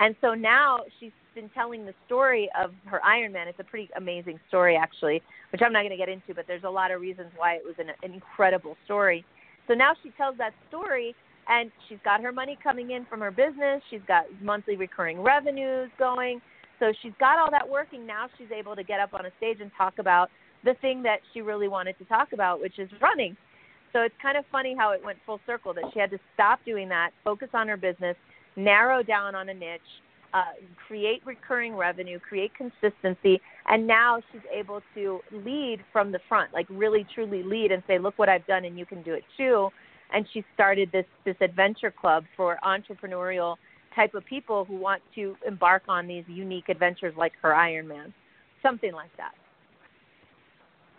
And so now she's been telling the story of her Ironman. It's a pretty amazing story, actually, which I'm not going to get into, but there's a lot of reasons why it was an, an incredible story. So now she tells that story, and she's got her money coming in from her business. She's got monthly recurring revenues going. So she's got all that working. Now she's able to get up on a stage and talk about the thing that she really wanted to talk about, which is running. So it's kind of funny how it went full circle that she had to stop doing that, focus on her business, narrow down on a niche, uh, create recurring revenue, create consistency, and now she's able to lead from the front, like really truly lead and say, "Look what I've done, and you can do it too." And she started this this adventure club for entrepreneurial type of people who want to embark on these unique adventures like her Ironman, something like that.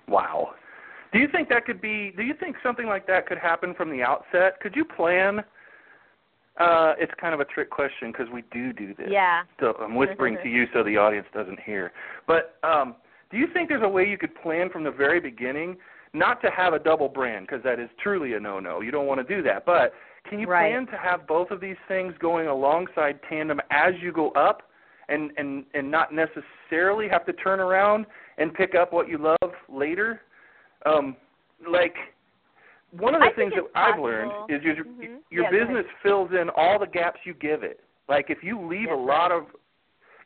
Wow. Do you think that could be? Do you think something like that could happen from the outset? Could you plan? Uh, it's kind of a trick question because we do do this. Yeah. So I'm whispering to you so the audience doesn't hear. But um, do you think there's a way you could plan from the very beginning not to have a double brand because that is truly a no-no. You don't want to do that. But can you right. plan to have both of these things going alongside tandem as you go up, and and and not necessarily have to turn around and pick up what you love later? Um, like one of the I things that possible. I've learned is your mm-hmm. your yeah, business fills in all the gaps you give it. Like if you leave a lot right. of,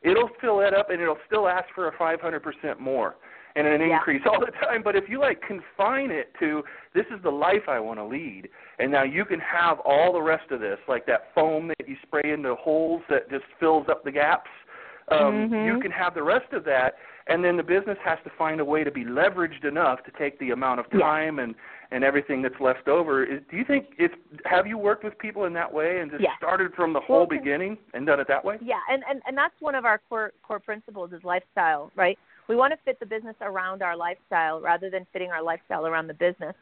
it'll fill it up and it'll still ask for a 500% more and an Yeah. increase all the time. But if you like confine it to this is the life I want to lead, and now you can have all the rest of this, like that foam that you spray into holes that just fills up the gaps. Um, Mhm. You can have the rest of that, and then the business has to find a way to be leveraged enough to take the amount of Yeah. time and and everything that's left over. Is, do you think it's? Have you worked with people in that way and just Yeah. started from the whole Well, beginning and done it that way? Yeah, and, and, and that's one of our core core principles is lifestyle, right? We want to fit the business around our lifestyle rather than fitting our lifestyle around the business.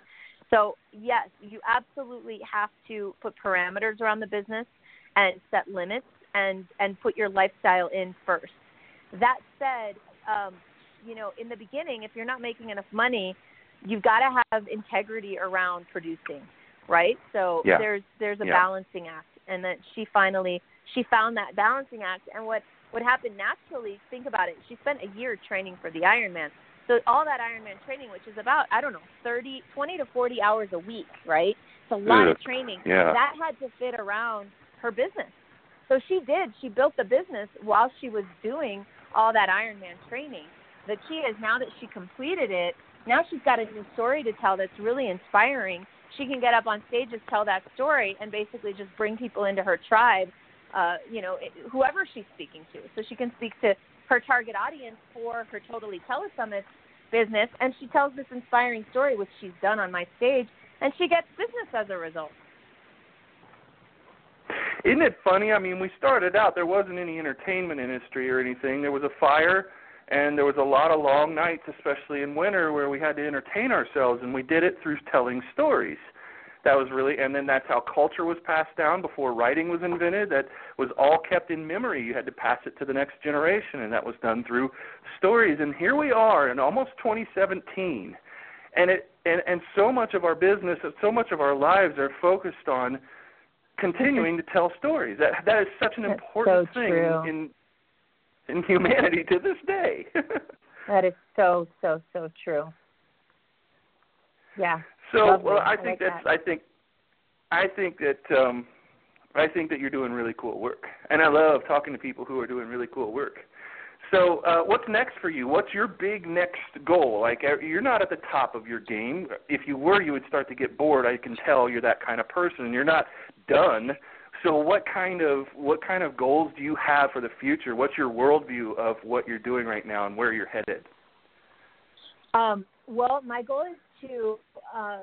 So yes, you absolutely have to put parameters around the business and set limits and and put your lifestyle in first. That said, um, you know, in the beginning, if you're not making enough money, you've got to have integrity around producing, right? So Yeah. there's there's a Yeah. balancing act, and that she finally she found that balancing act. And what what happened naturally? Think about it. She spent a year training for the Ironman. So all that Ironman training, which is about I don't know 30, 20 to 40 hours a week, right? It's a lot of training. yeah. That had to fit around her business. So she did. She built the business while she was doing all that Ironman training. The key is now that she completed it, now she's got a new story to tell that's really inspiring. She can get up on stages, tell that story, and basically just bring people into her tribe. Uh, you know, whoever she's speaking to. So she can speak to her target audience for her Totally Telesummit business, and she tells this inspiring story, which she's done on my stage, and she gets business as a result. Isn't it funny? I mean, we started out there wasn't any entertainment industry or anything. There was a fire and there was a lot of long nights, especially in winter, where we had to entertain ourselves and we did it through telling stories. That was really and then that's how culture was passed down before writing was invented. That was all kept in memory. You had to pass it to the next generation and that was done through stories. And here we are in almost 2017. And it and and so much of our business, and so much of our lives are focused on continuing to tell stories. That that is such an That's important so thing true. in in humanity to this day. That is so so so true. Yeah. So Lovely. well, I I think like that's that. I think I think that um I think that you're doing really cool work. And I love talking to people who are doing really cool work. So, uh, what's next for you? What's your big next goal? Like, uh, you're not at the top of your game. If you were, you would start to get bored. I can tell you're that kind of person. You're not done. So, what kind of what kind of goals do you have for the future? What's your worldview of what you're doing right now and where you're headed? Um, well, my goal is to uh,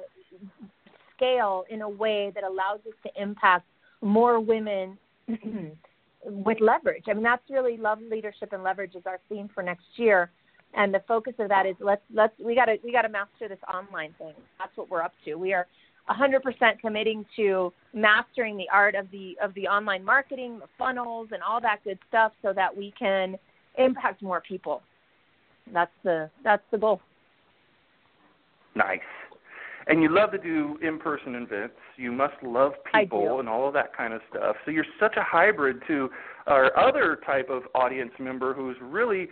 scale in a way that allows us to impact more women with leverage. I mean, that's really love, leadership, and leverage is our theme for next year. And the focus of that is let's let's we got to we got to master this online thing. That's what we're up to. We are 100% committing to mastering the art of the of the online marketing, the funnels, and all that good stuff, so that we can impact more people. That's the that's the goal. Nice. And you love to do in-person events. You must love people and all of that kind of stuff. So you're such a hybrid to our other type of audience member who's really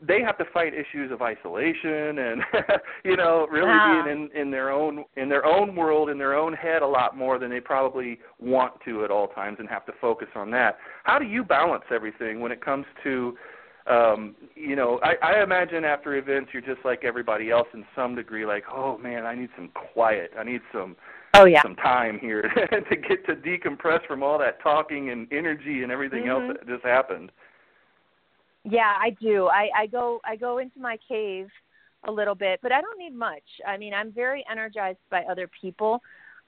they have to fight issues of isolation and you know really wow. being in in their own in their own world in their own head a lot more than they probably want to at all times and have to focus on that how do you balance everything when it comes to um you know i i imagine after events you're just like everybody else in some degree like oh man i need some quiet. I need some oh yeah. some time here to get to decompress from all that talking and energy and everything mm-hmm. else that just happened. Yeah i do. I i go i go into my cave a little bit but i don't need much. I mean i'm very energized by other people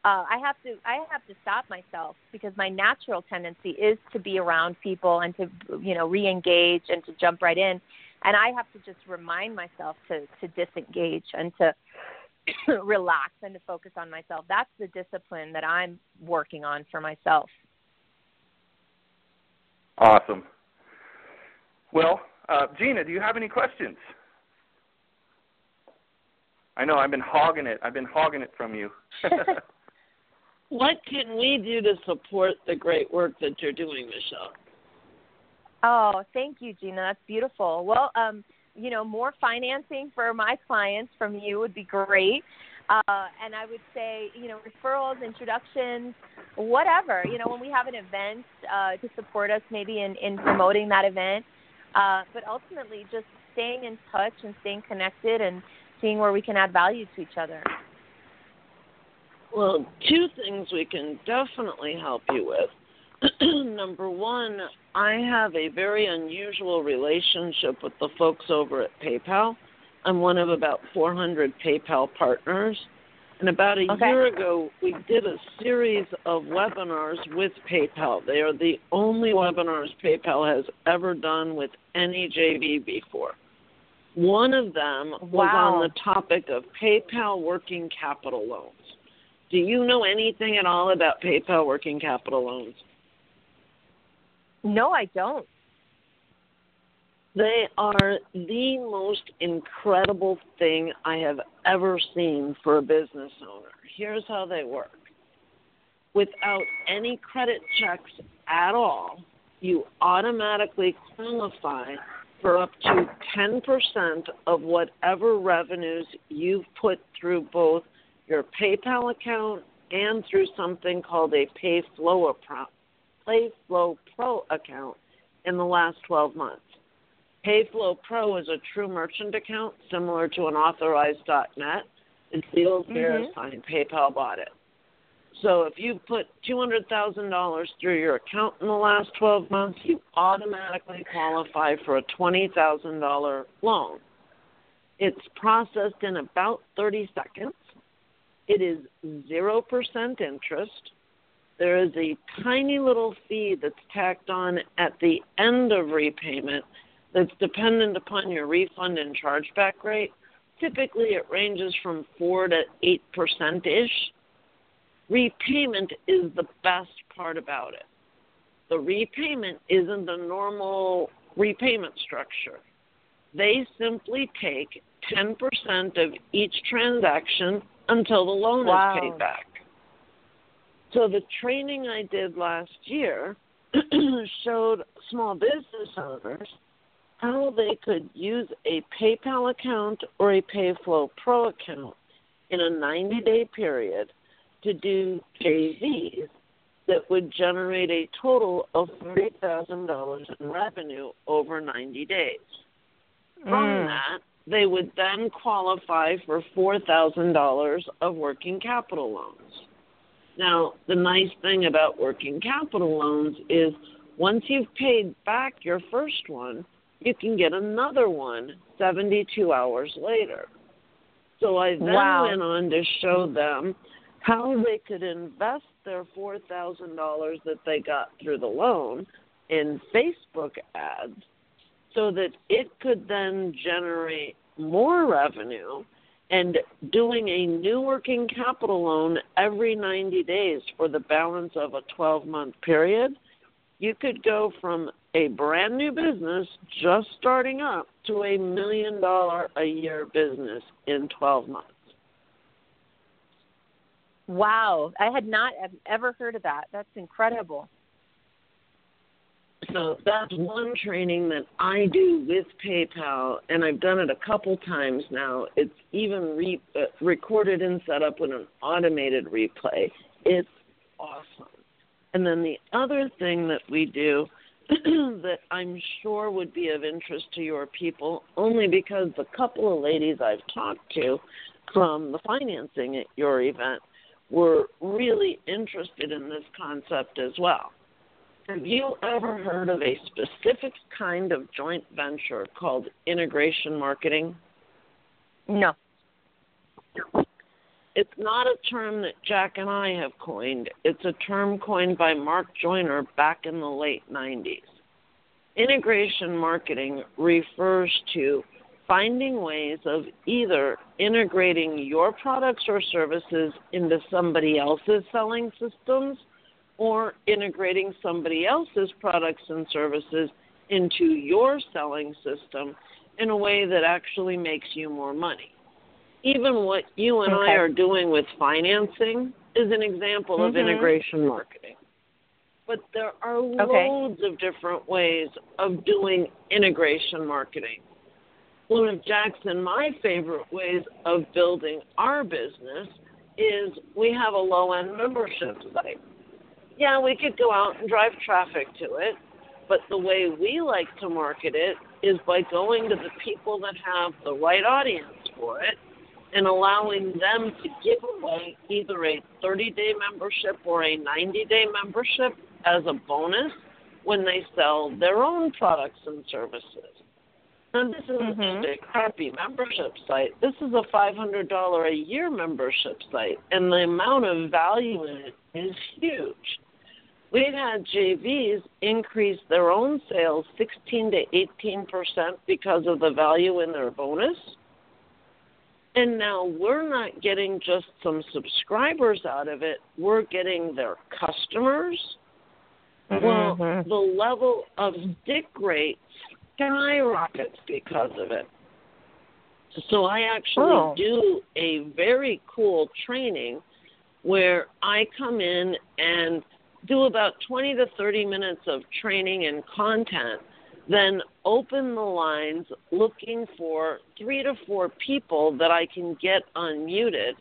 uh, I have to I have to stop myself because my natural tendency is to be around people and to you know re-engage and to jump right in, and I have to just remind myself to to disengage and to relax and to focus on myself. That's the discipline that I'm working on for myself. Awesome. Well, uh, Gina, do you have any questions? I know I've been hogging it. I've been hogging it from you. What can we do to support the great work that you're doing, Michelle? Oh, thank you, Gina. That's beautiful. Well, um, you know, more financing for my clients from you would be great. Uh, and I would say, you know, referrals, introductions, whatever. You know, when we have an event uh, to support us, maybe in, in promoting that event. Uh, but ultimately, just staying in touch and staying connected and seeing where we can add value to each other. Well, two things we can definitely help you with. Number one, I have a very unusual relationship with the folks over at PayPal. I'm one of about 400 PayPal partners. And about a okay. year ago, we did a series of webinars with PayPal. They are the only webinars PayPal has ever done with any JV before. One of them wow. was on the topic of PayPal working capital loans. Do you know anything at all about PayPal working capital loans? No, I don't. They are the most incredible thing I have ever seen for a business owner. Here's how they work without any credit checks at all, you automatically qualify for up to 10% of whatever revenues you've put through both your PayPal account and through something called a PayFlow Pro, PayFlow Pro account in the last 12 months. PayFlow Pro is a true merchant account similar to an authorized.net. It's the old mm-hmm. PayPal bought it. So if you put $200,000 through your account in the last 12 months, you automatically qualify for a $20,000 loan. It's processed in about 30 seconds. It is 0% interest. There is a tiny little fee that's tacked on at the end of repayment that's dependent upon your refund and chargeback rate. Typically, it ranges from 4 to 8% ish. Repayment is the best part about it. The repayment isn't the normal repayment structure. They simply take 10% of each transaction until the loan wow. is paid back. So the training I did last year showed small business owners how they could use a PayPal account or a PayFlow Pro account in a 90 day period to do JVs that would generate a total of $30,000 in revenue over 90 days. From mm. that, they would then qualify for $4,000 of working capital loans. Now, the nice thing about working capital loans is once you've paid back your first one, you can get another one 72 hours later. So I then wow. went on to show them how they could invest their $4,000 that they got through the loan in Facebook ads so that it could then generate more revenue and doing a new working capital loan every 90 days for the balance of a 12 month period, you could go from a brand new business just starting up to a million dollar a year business in 12 months. Wow, I had not ever heard of that. That's incredible. So that's one training that I do with PayPal, and I've done it a couple times now. It's even re- uh, recorded and set up with an automated replay. It's awesome. And then the other thing that we do that I'm sure would be of interest to your people, only because the couple of ladies I've talked to from the financing at your event were really interested in this concept as well. Have you ever heard of a specific kind of joint venture called integration marketing? No. It's not a term that Jack and I have coined. It's a term coined by Mark Joyner back in the late 90s. Integration marketing refers to finding ways of either integrating your products or services into somebody else's selling systems or integrating somebody else's products and services into your selling system in a way that actually makes you more money. Even what you and okay. I are doing with financing is an example mm-hmm. of integration marketing. But there are okay. loads of different ways of doing integration marketing. One of Jack's and my favorite ways of building our business is we have a low end membership site yeah, we could go out and drive traffic to it, but the way we like to market it is by going to the people that have the right audience for it and allowing them to give away either a 30 day membership or a 90 day membership as a bonus when they sell their own products and services. And this isn't mm-hmm. a crappy membership site. This is a $500 a year membership site, and the amount of value in it is huge. We've had JVs increase their own sales 16 to 18 percent because of the value in their bonus. And now we're not getting just some subscribers out of it, we're getting their customers. Mm-hmm. Well, the level of stick rate skyrockets because of it. So I actually oh. do a very cool training where I come in and do about 20 to 30 minutes of training and content, then open the lines looking for three to four people that I can get unmuted.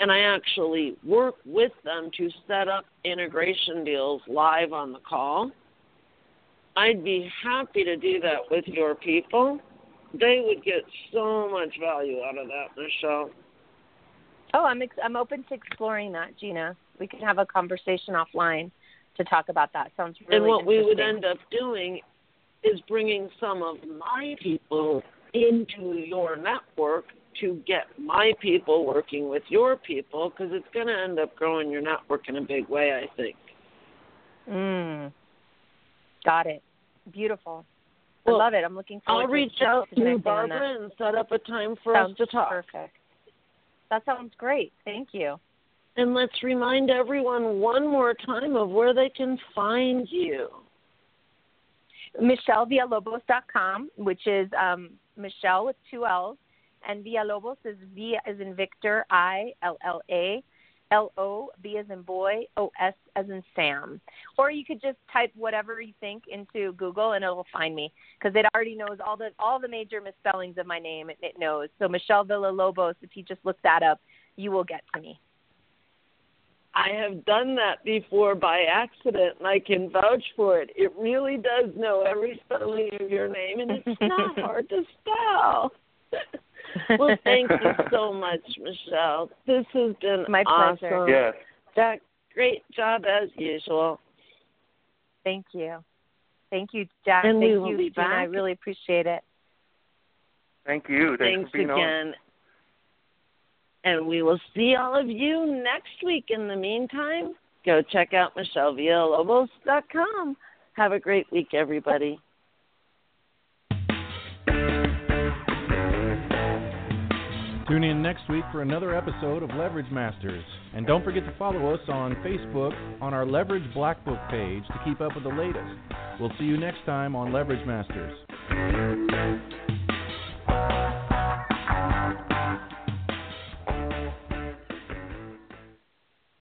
And I actually work with them to set up integration deals live on the call. I'd be happy to do that with your people. They would get so much value out of that, Michelle. Oh, I'm ex- I'm open to exploring that, Gina. We can have a conversation offline to talk about that. Sounds really And what we would end up doing is bringing some of my people into your network to get my people working with your people because it's going to end up growing your network in a big way, I think. Mm. Got it. Beautiful. Well, I love it. I'm looking forward I'll reach out to Barbara and set up a time for Sounds us to talk. Perfect. That sounds great. Thank you. And let's remind everyone one more time of where they can find you. MichelleVillalobos.com, which is um, Michelle with two L's, and Villalobos is V as in Victor, I L L A, L O B as in boy, O S as in Sam. Or you could just type whatever you think into Google and it'll find me because it already knows all the all the major misspellings of my name. It, it knows. So Michelle Villalobos, if you just look that up, you will get to me. I have done that before by accident, and I can vouch for it. It really does know every spelling of your name, and it's not hard to spell. well, thank you so much, Michelle. This has been My awesome. pleasure. Yes. Jack, great job as usual. Thank you. Thank you, Jack. And Thank we will you, be Gina. I really appreciate it. Thank you. Thanks, Thanks for being on. And we will see all of you next week. In the meantime, go check out MichelleVillalobos.com. Have a great week, everybody. Tune in next week for another episode of Leverage Masters. And don't forget to follow us on Facebook on our Leverage Black Book page to keep up with the latest. We'll see you next time on Leverage Masters.